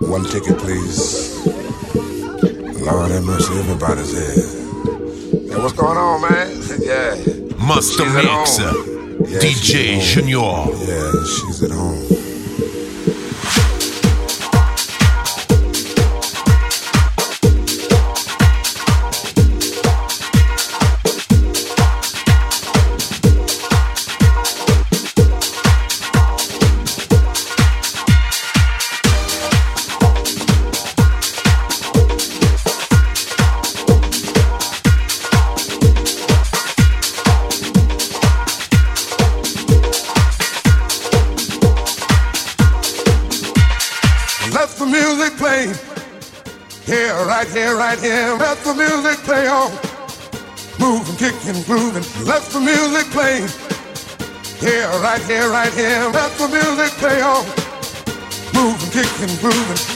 One ticket, please. Lord have mercy, everybody's here. Hey, what's going on, man? yeah. Master Mixer, yeah, DJ Junior. Yeah, she's at home. right here, right here. Let the music play on. Moving, kicking, grooving.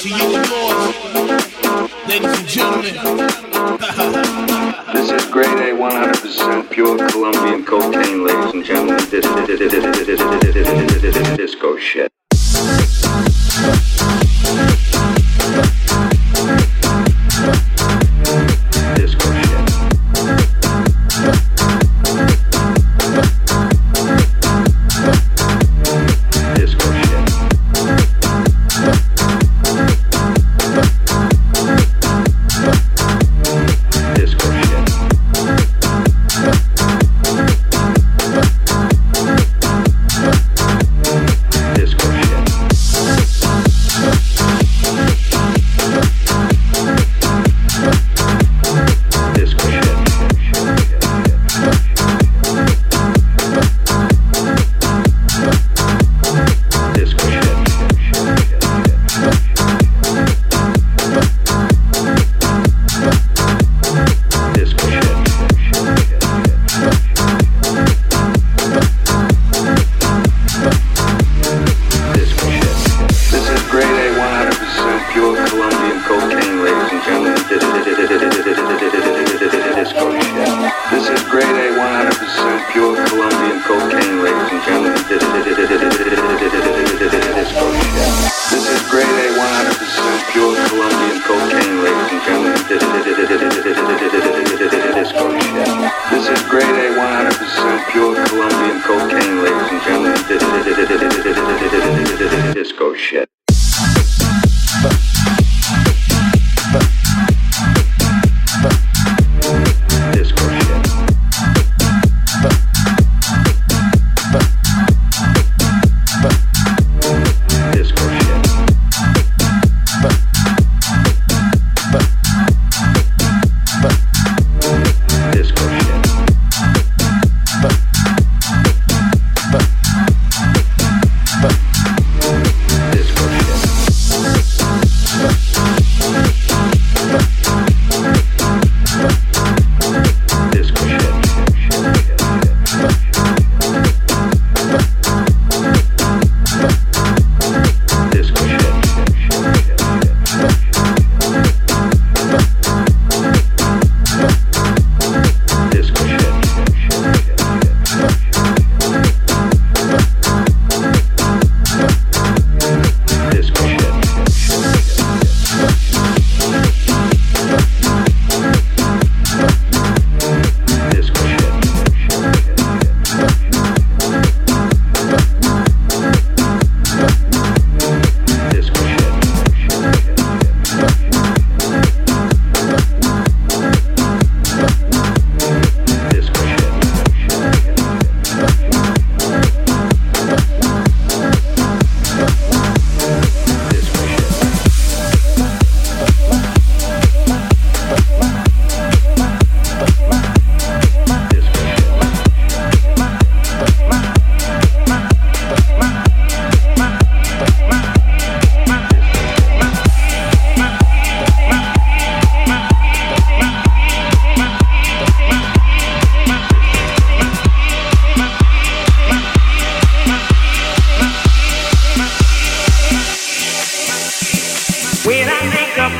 to you and yours. Ladies and gentlemen. this is grade A 100% pure Colombian cocaine, ladies and gentlemen. This, is disco shit.